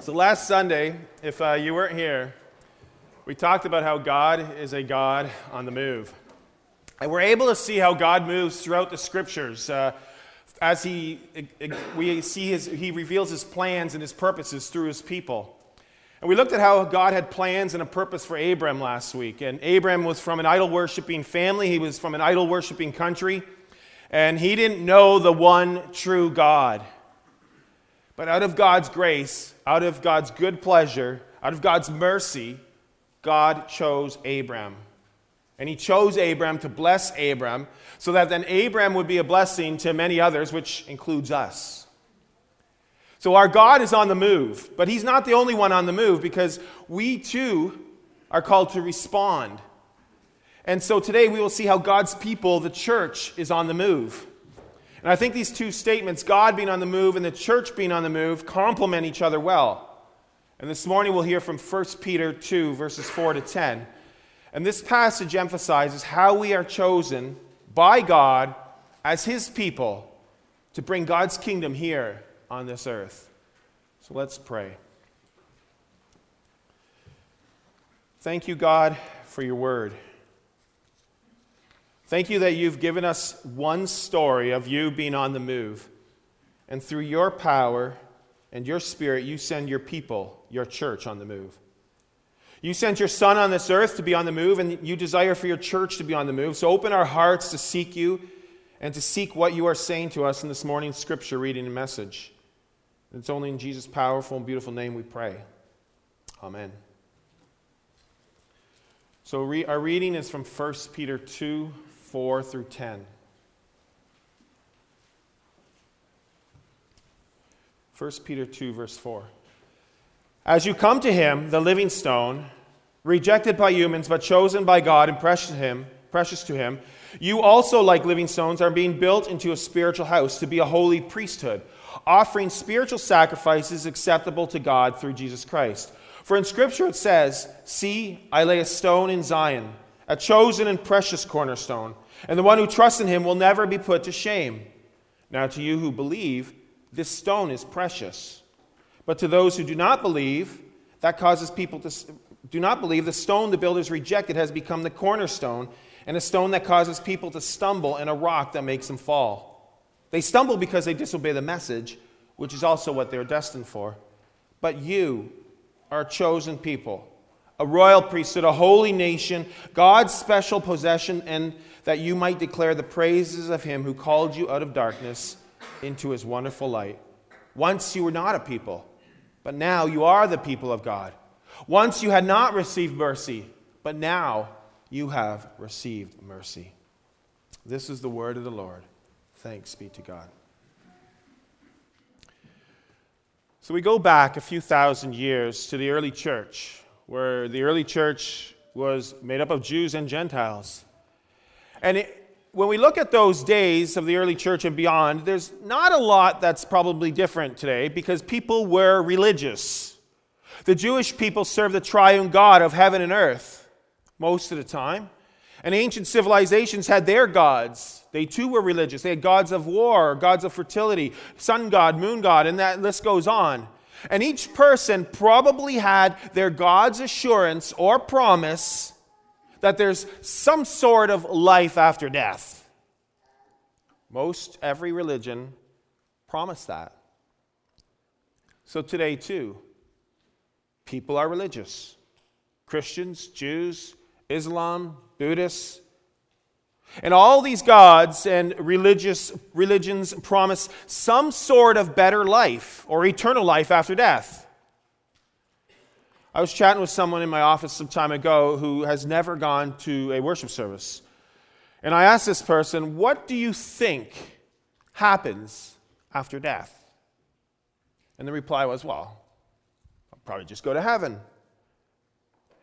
So, last Sunday, if uh, you weren't here, we talked about how God is a God on the move. And we're able to see how God moves throughout the scriptures. Uh, as he, we see his, he reveals his plans and his purposes through his people. And we looked at how God had plans and a purpose for Abram last week. And Abram was from an idol worshiping family, he was from an idol worshiping country, and he didn't know the one true God. But out of God's grace, out of God's good pleasure, out of God's mercy, God chose Abram. And he chose Abram to bless Abram so that then Abram would be a blessing to many others, which includes us. So our God is on the move, but he's not the only one on the move because we too are called to respond. And so today we will see how God's people, the church, is on the move. And I think these two statements, God being on the move and the church being on the move, complement each other well. And this morning we'll hear from 1 Peter 2, verses 4 to 10. And this passage emphasizes how we are chosen by God as His people to bring God's kingdom here on this earth. So let's pray. Thank you, God, for your word. Thank you that you've given us one story of you being on the move. And through your power and your spirit, you send your people, your church, on the move. You sent your son on this earth to be on the move, and you desire for your church to be on the move. So open our hearts to seek you and to seek what you are saying to us in this morning's scripture reading and message. It's only in Jesus' powerful and beautiful name we pray. Amen. So re- our reading is from 1 Peter 2 4 through 10. 1 Peter 2, verse 4. As you come to him, the living stone, rejected by humans but chosen by God and precious to him, precious to him, you also, like living stones, are being built into a spiritual house to be a holy priesthood, offering spiritual sacrifices acceptable to God through Jesus Christ. For in Scripture it says, See, I lay a stone in Zion, a chosen and precious cornerstone and the one who trusts in him will never be put to shame. Now, to you who believe, this stone is precious. But to those who do not believe, that causes people to do not believe, the stone the builders rejected has become the cornerstone, and a stone that causes people to stumble, and a rock that makes them fall. They stumble because they disobey the message, which is also what they're destined for. But you are a chosen people, a royal priesthood, a holy nation, God's special possession, and that you might declare the praises of him who called you out of darkness into his wonderful light. Once you were not a people, but now you are the people of God. Once you had not received mercy, but now you have received mercy. This is the word of the Lord. Thanks be to God. So we go back a few thousand years to the early church, where the early church was made up of Jews and Gentiles. And it, when we look at those days of the early church and beyond, there's not a lot that's probably different today because people were religious. The Jewish people served the triune God of heaven and earth most of the time. And ancient civilizations had their gods. They too were religious. They had gods of war, gods of fertility, sun god, moon god, and that list goes on. And each person probably had their God's assurance or promise that there's some sort of life after death. Most every religion promised that. So today, too, people are religious Christians, Jews, Islam, Buddhists. And all these gods and religious religions promise some sort of better life or eternal life after death. I was chatting with someone in my office some time ago who has never gone to a worship service. And I asked this person, What do you think happens after death? And the reply was, Well, I'll probably just go to heaven.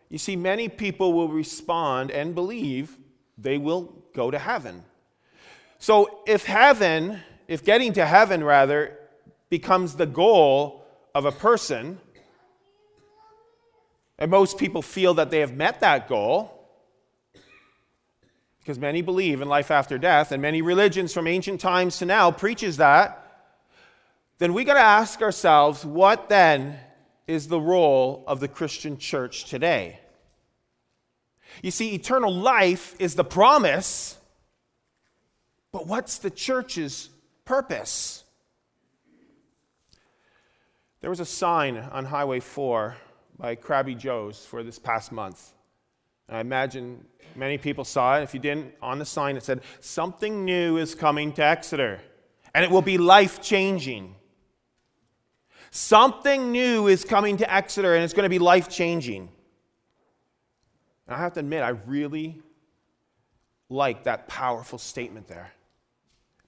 You see, many people will respond and believe they will go to heaven. So if heaven, if getting to heaven rather, becomes the goal of a person, and most people feel that they have met that goal because many believe in life after death, and many religions from ancient times to now preaches that. Then we got to ask ourselves, what then is the role of the Christian church today? You see, eternal life is the promise, but what's the church's purpose? There was a sign on Highway 4 by Crabby Joe's for this past month. I imagine many people saw it. If you didn't, on the sign it said, Something new is coming to Exeter, and it will be life changing. Something new is coming to Exeter, and it's going to be life changing. And I have to admit, I really like that powerful statement there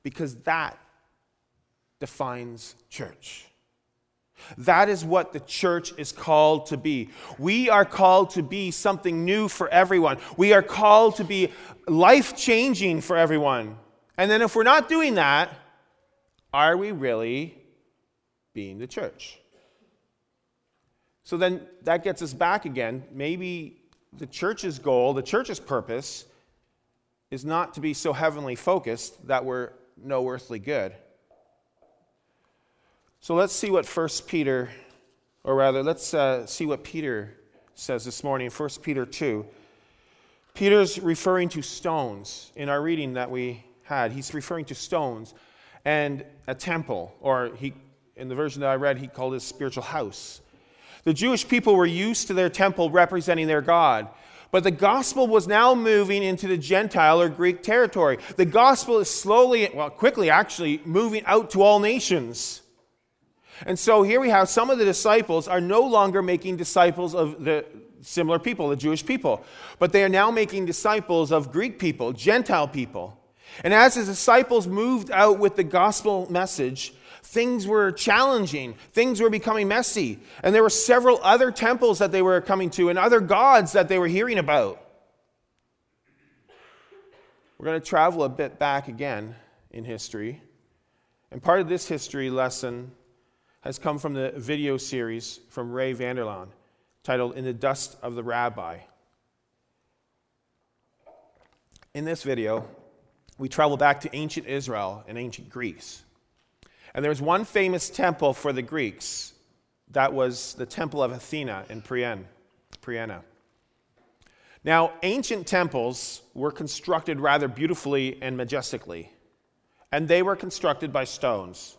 because that defines church. That is what the church is called to be. We are called to be something new for everyone. We are called to be life changing for everyone. And then, if we're not doing that, are we really being the church? So then that gets us back again. Maybe the church's goal, the church's purpose, is not to be so heavenly focused that we're no earthly good. So let's see what First Peter, or rather, let's uh, see what Peter says this morning, First Peter 2. Peter's referring to stones in our reading that we had. He's referring to stones and a temple, or he, in the version that I read, he called it a spiritual house. The Jewish people were used to their temple representing their God. But the gospel was now moving into the Gentile or Greek territory. The gospel is slowly, well, quickly actually, moving out to all nations. And so here we have some of the disciples are no longer making disciples of the similar people, the Jewish people, but they are now making disciples of Greek people, Gentile people. And as his disciples moved out with the gospel message, things were challenging, things were becoming messy, and there were several other temples that they were coming to and other gods that they were hearing about. We're going to travel a bit back again in history. And part of this history lesson has come from the video series from Ray Vander Laan titled In the Dust of the Rabbi. In this video, we travel back to ancient Israel and ancient Greece. And there's one famous temple for the Greeks. That was the Temple of Athena in. Priene. Now, ancient temples were constructed rather beautifully and majestically, and they were constructed by stones.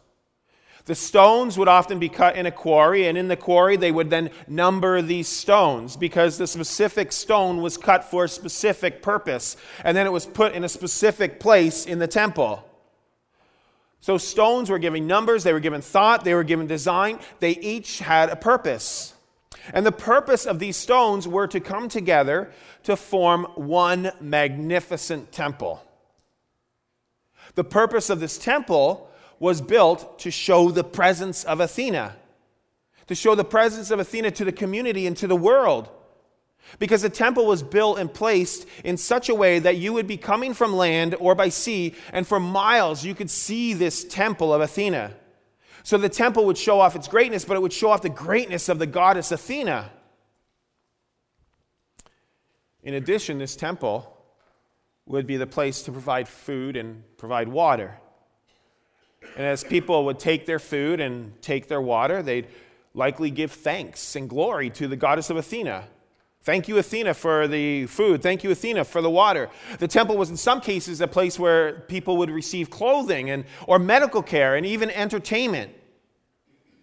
The stones would often be cut in a quarry, and in the quarry, they would then number these stones because the specific stone was cut for a specific purpose, and then it was put in a specific place in the temple. So, stones were given numbers, they were given thought, they were given design, they each had a purpose. And the purpose of these stones were to come together to form one magnificent temple. The purpose of this temple was built to show the presence of Athena, to show the presence of Athena to the community and to the world. Because the temple was built and placed in such a way that you would be coming from land or by sea, and for miles you could see this temple of Athena. So the temple would show off its greatness, but it would show off the greatness of the goddess Athena. In addition, this temple would be the place to provide food and provide water. And as people would take their food and take their water, they'd likely give thanks and glory to the goddess of Athena. Thank you, Athena, for the food. Thank you, Athena, for the water. The temple was, in some cases, a place where people would receive clothing and, or medical care and even entertainment.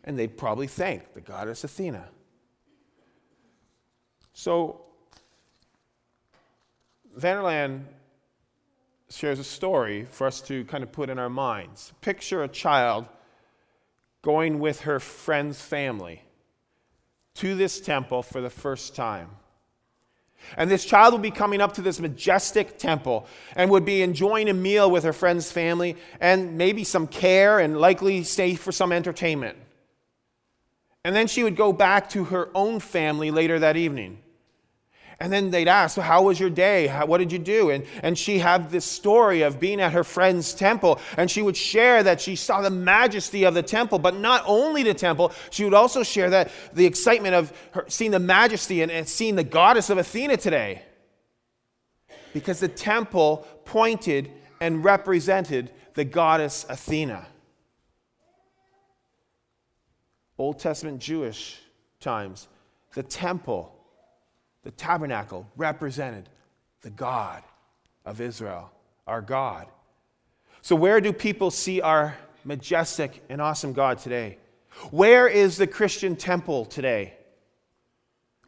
And they'd probably thank the goddess Athena. So, Vander Laan shares a story for us to kind of put in our minds. Picture a child going with her friend's family to this temple for the first time. And this child would be coming up to this majestic temple and would be enjoying a meal with her friend's family and maybe some care and likely stay for some entertainment. And then she would go back to her own family later that evening. And then they'd ask, How was your day? How, what did you do? And, and she had this story of being at her friend's temple. And she would share that she saw the majesty of the temple, but not only the temple, she would also share that the excitement of her, seeing the majesty and, and seeing the goddess of Athena today. Because the temple pointed and represented the goddess Athena. Old Testament Jewish times, the temple, the tabernacle represented the God of Israel, our God. So, where do people see our majestic and awesome God today? Where is the Christian temple today?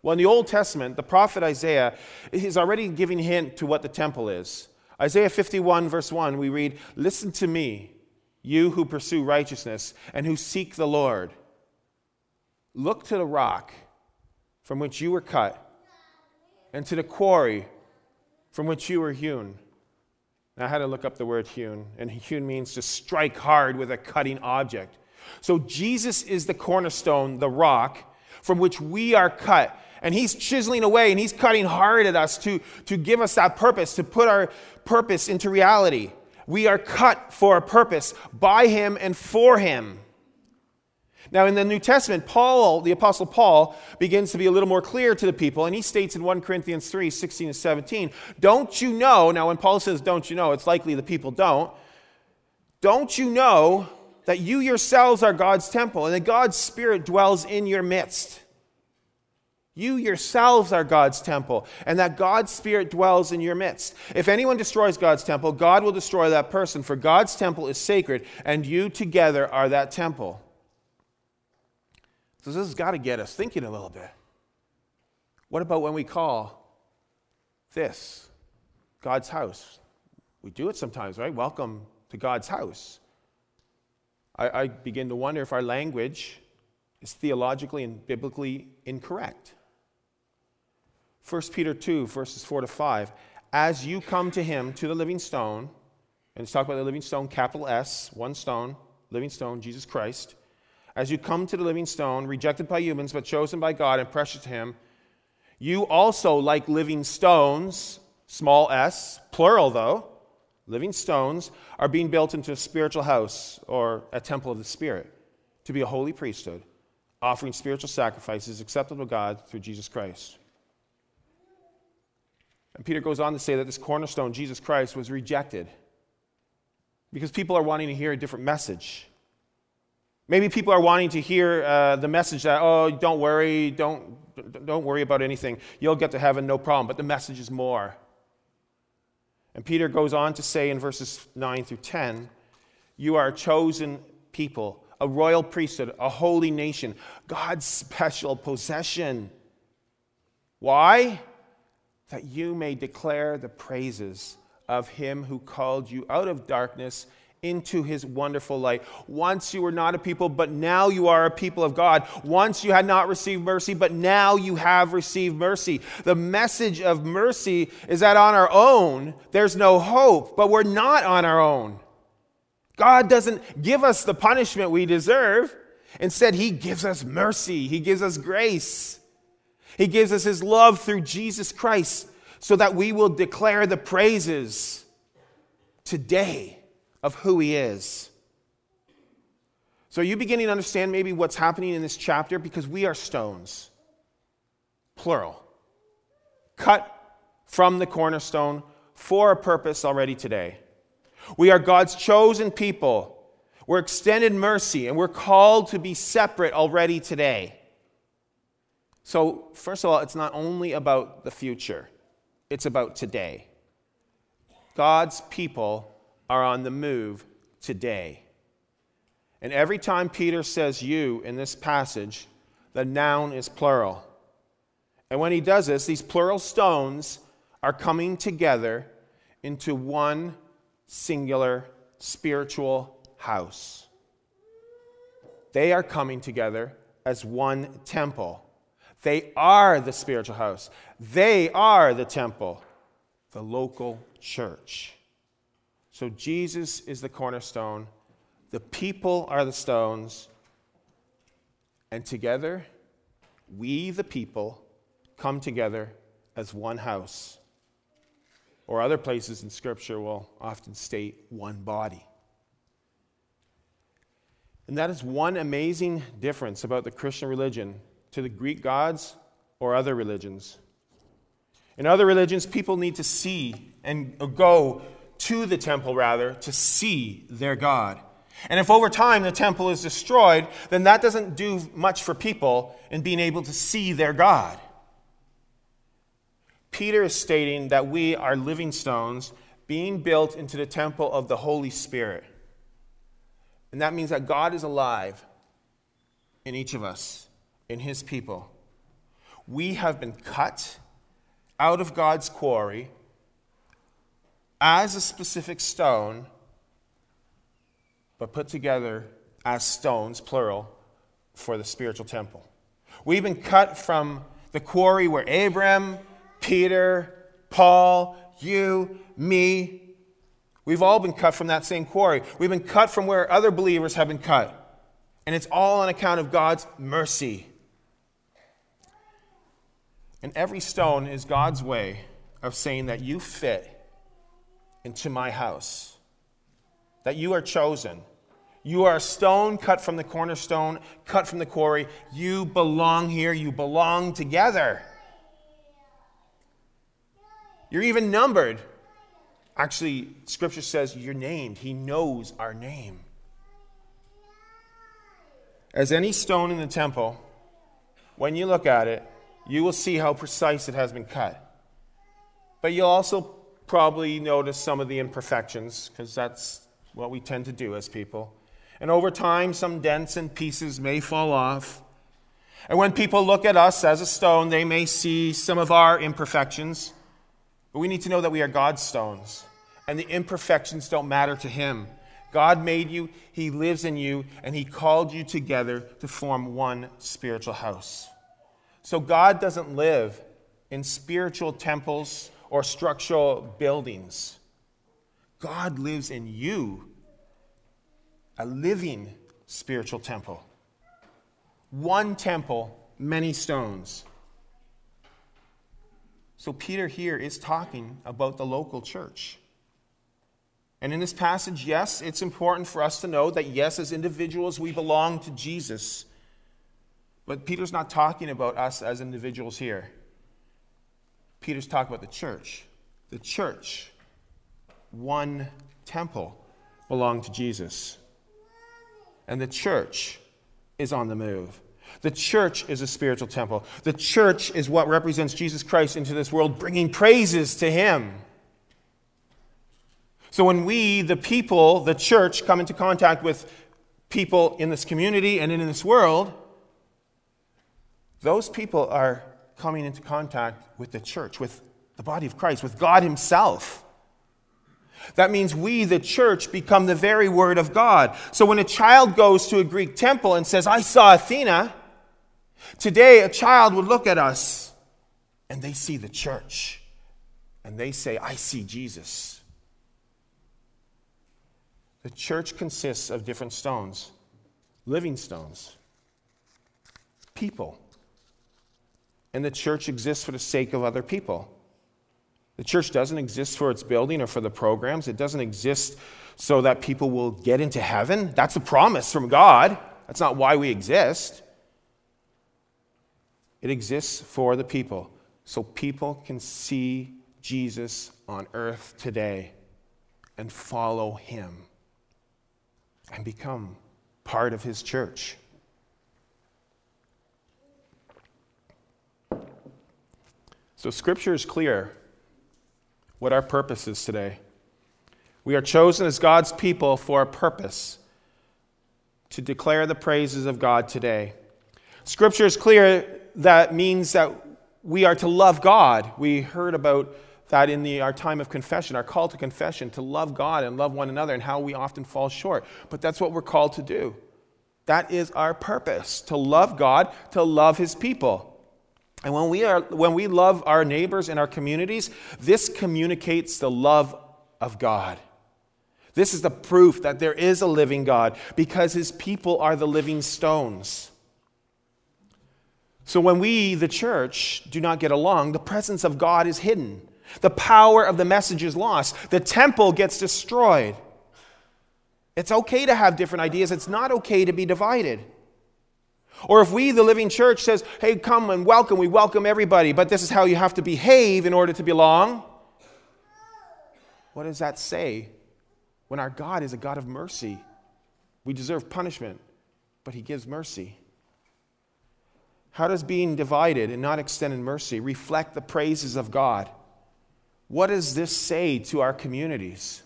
Well, in the Old Testament, the prophet Isaiah is already giving hint to what the temple is. Isaiah 51, verse 1, we read, Listen to me, you who pursue righteousness and who seek the Lord. Look to the rock from which you were cut, and to the quarry from which you were hewn. Now, I had to look up the word hewn, and hewn means to strike hard with a cutting object. So, Jesus is the cornerstone, the rock, from which we are cut. And he's chiseling away and he's cutting hard at us to, to give us that purpose, to put our purpose into reality. We are cut for a purpose by him and for him. Now, in the New Testament, Paul, the Apostle Paul, begins to be a little more clear to the people, and he states in 1 Corinthians 3 16 and 17, Don't you know, now when Paul says, Don't you know, it's likely the people don't. Don't you know that you yourselves are God's temple, and that God's Spirit dwells in your midst? You yourselves are God's temple, and that God's Spirit dwells in your midst. If anyone destroys God's temple, God will destroy that person, for God's temple is sacred, and you together are that temple. So this has got to get us thinking a little bit. What about when we call this God's house? We do it sometimes, right? Welcome to God's house. I, I begin to wonder if our language is theologically and biblically incorrect. 1 Peter 2, verses 4 to 5. As you come to him, to the living stone, and let's about the living stone, capital S, one stone, living stone, Jesus Christ as you come to the living stone, rejected by humans, but chosen by God and precious to Him, you also, like living stones, small s, plural though, living stones, are being built into a spiritual house or a temple of the Spirit to be a holy priesthood, offering spiritual sacrifices acceptable to God through Jesus Christ. And Peter goes on to say that this cornerstone, Jesus Christ, was rejected because people are wanting to hear a different message. Maybe people are wanting to hear uh, the message that, oh, don't worry, don't, don't worry about anything. You'll get to heaven, no problem. But the message is more. And Peter goes on to say in verses 9 through 10 You are a chosen people, a royal priesthood, a holy nation, God's special possession. Why? That you may declare the praises of him who called you out of darkness into his wonderful light. Once you were not a people, but now you are a people of God. Once you had not received mercy, but now you have received mercy. The message of mercy is that on our own, there's no hope, but we're not on our own. God doesn't give us the punishment we deserve. Instead, he gives us mercy, he gives us grace. He gives us his love through Jesus Christ so that we will declare the praises today of who he is. So, are you beginning to understand maybe what's happening in this chapter? Because we are stones, plural, cut from the cornerstone for a purpose already today. We are God's chosen people. We're extended mercy, and we're called to be separate already today. So, first of all, it's not only about the future, it's about today. God's people are on the move today. And every time Peter says you in this passage, the noun is plural. And when he does this, these plural stones are coming together into one singular spiritual house. They are coming together as one temple. They are the spiritual house. They are the temple, the local church. So Jesus is the cornerstone, the people are the stones, and together, we, the people, come together as one house. Or other places in Scripture will often state one body. And that is one amazing difference about the Christian religion to the Greek gods or other religions. In other religions, people need to see and go to the temple, rather, to see their God. And if over time the temple is destroyed, then that doesn't do much for people in being able to see their God. Peter is stating that we are living stones being built into the temple of the Holy Spirit. And that means that God is alive in each of us, in his people. We have been cut out of God's quarry as a specific stone, but put together as stones, plural, for the spiritual temple. We've been cut from the quarry where Abram, Peter, Paul, you, me, we've all been cut from that same quarry. We've been cut from where other believers have been cut. And it's all on account of God's mercy. And every stone is God's way of saying that you fit into my house, that you are chosen. You are a stone cut from the cornerstone, cut from the quarry. You belong here. You belong together. You're even numbered. Actually, Scripture says you're named. He knows our name. As any stone in the temple, when you look at it, you will see how precise it has been cut. But you'll also probably notice some of the imperfections, because that's what we tend to do as people. And over time, some dents and pieces may fall off. And when people look at us as a stone, they may see some of our imperfections. But we need to know that we are God's stones, and the imperfections don't matter to Him. God made you, He lives in you, and He called you together to form one spiritual house. So God doesn't live in spiritual temples or structural buildings. God lives in you, a living spiritual temple. One temple, many stones. So Peter here is talking about the local church. And in this passage, yes, it's important for us to know that, yes, as individuals, we belong to Jesus. But Peter's not talking about us as individuals here. Peter's talking about the church. The church, one temple, belonged to Jesus. And the church is on the move. The church is a spiritual temple. The church is what represents Jesus Christ into this world, bringing praises to Him. So when we, the people, the church, come into contact with people in this community and in this world, those people are coming into contact with the church, with the body of Christ, with God Himself. That means we, the church, become the very word of God. So when a child goes to a Greek temple and says, I saw Athena, today a child would look at us and they see the church and they say, I see Jesus. The church consists of different stones, living stones, people and the church exists for the sake of other people. The church doesn't exist for its building or for the programs. It doesn't exist so that people will get into heaven. That's a promise from God. That's not why we exist. It exists for the people, so people can see Jesus on earth today and follow him and become part of his church. So, Scripture is clear what our purpose is today. We are chosen as God's people for a purpose to declare the praises of God today. Scripture is clear that means that we are to love God. We heard about that in the, our time of confession, our call to confession, to love God and love one another, and how we often fall short. But that's what we're called to do. That is our purpose to love God, to love His people. And when we, are, when we love our neighbors and our communities, this communicates the love of God. This is the proof that there is a living God because his people are the living stones. So when we, the church, do not get along, the presence of God is hidden. The power of the message is lost. The temple gets destroyed. It's okay to have different ideas, it's not okay to be divided. Or if we, the living church, says, hey, come and welcome, we welcome everybody, but this is how you have to behave in order to belong, what does that say when our God is a God of mercy? We deserve punishment, but He gives mercy. How does being divided and not extending mercy reflect the praises of God? What does this say to our communities?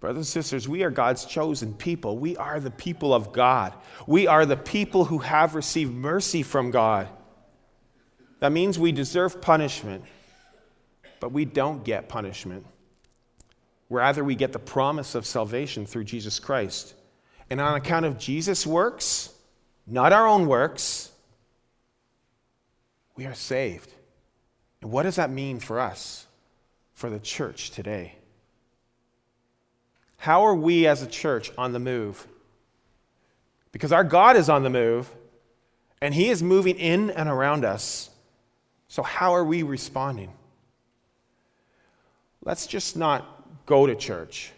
Brothers and sisters, we are God's chosen people. We are the people of God. We are the people who have received mercy from God. That means we deserve punishment, but we don't get punishment. Rather, we get the promise of salvation through Jesus Christ. And on account of Jesus' works, not our own works, we are saved. And what does that mean for us, for the church today? How are we as a church on the move? Because our God is on the move, and He is moving in and around us. So, how are we responding? Let's just not go to church.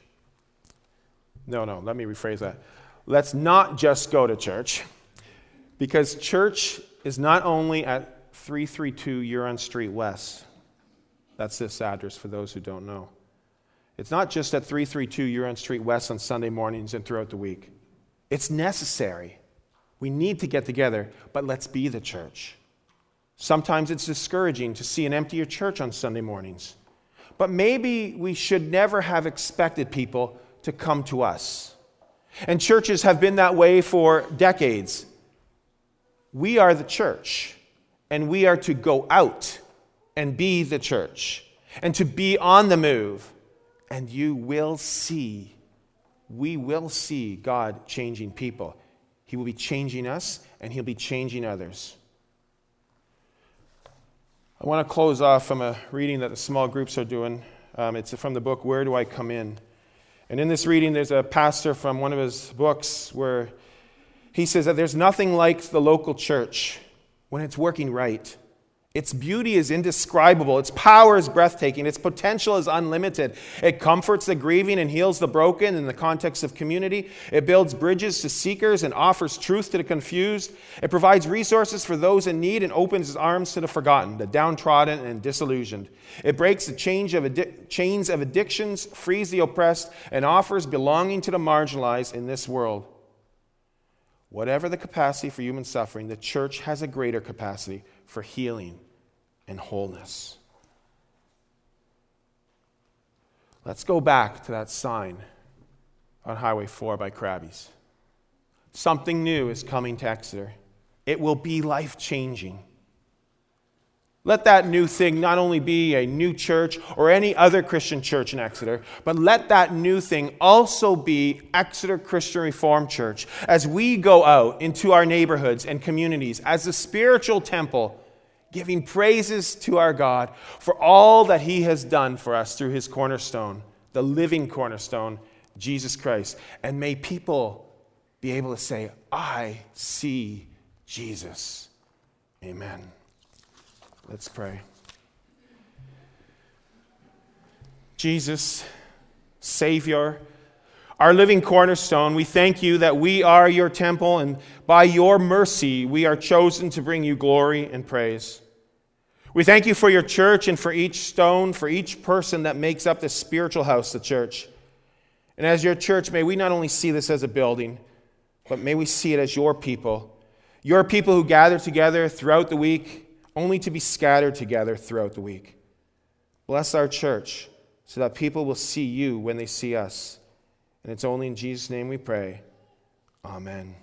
No, no, let me rephrase that. Let's not just go to church, because church is not only at 332 Huron Street West. That's this address for those who don't know. It's not just at 332 Huron Street West on Sunday mornings and throughout the week. It's necessary. We need to get together, but let's be the church. Sometimes it's discouraging to see an emptier church on Sunday mornings. But maybe we should never have expected people to come to us. And churches have been that way for decades. We are the church, and we are to go out and be the church, and to be on the move and you will see, we will see God changing people. He will be changing us, and He'll be changing others. I want to close off from a reading that the small groups are doing. Um, it's from the book, Where Do I Come In? And in this reading, there's a pastor from one of his books where he says that there's nothing like the local church when it's working right. Its beauty is indescribable. Its power is breathtaking. Its potential is unlimited. It comforts the grieving and heals the broken in the context of community. It builds bridges to seekers and offers truth to the confused. It provides resources for those in need and opens its arms to the forgotten, the downtrodden, and disillusioned. It breaks the chains of, chains of addictions, frees the oppressed, and offers belonging to the marginalized in this world. Whatever the capacity for human suffering, the church has a greater capacity for healing and wholeness. Let's go back to that sign on Highway 4 by Crabby's. Something new is coming to Exeter. It will be life changing. Let that new thing not only be a new church or any other Christian church in Exeter, but let that new thing also be Exeter Christian Reformed Church as we go out into our neighborhoods and communities as a spiritual temple, giving praises to our God for all that He has done for us through His cornerstone, the living cornerstone, Jesus Christ. And may people be able to say, I see Jesus. Amen. Let's pray. Jesus, Savior, our living cornerstone, we thank you that we are your temple, and by your mercy we are chosen to bring you glory and praise. We thank you for your church and for each stone, for each person that makes up this spiritual house, the church. And as your church, may we not only see this as a building, but may we see it as your people. Your people who gather together throughout the week only to be scattered together throughout the week. Bless our church so that people will see you when they see us. And it's only in Jesus' name we pray. Amen.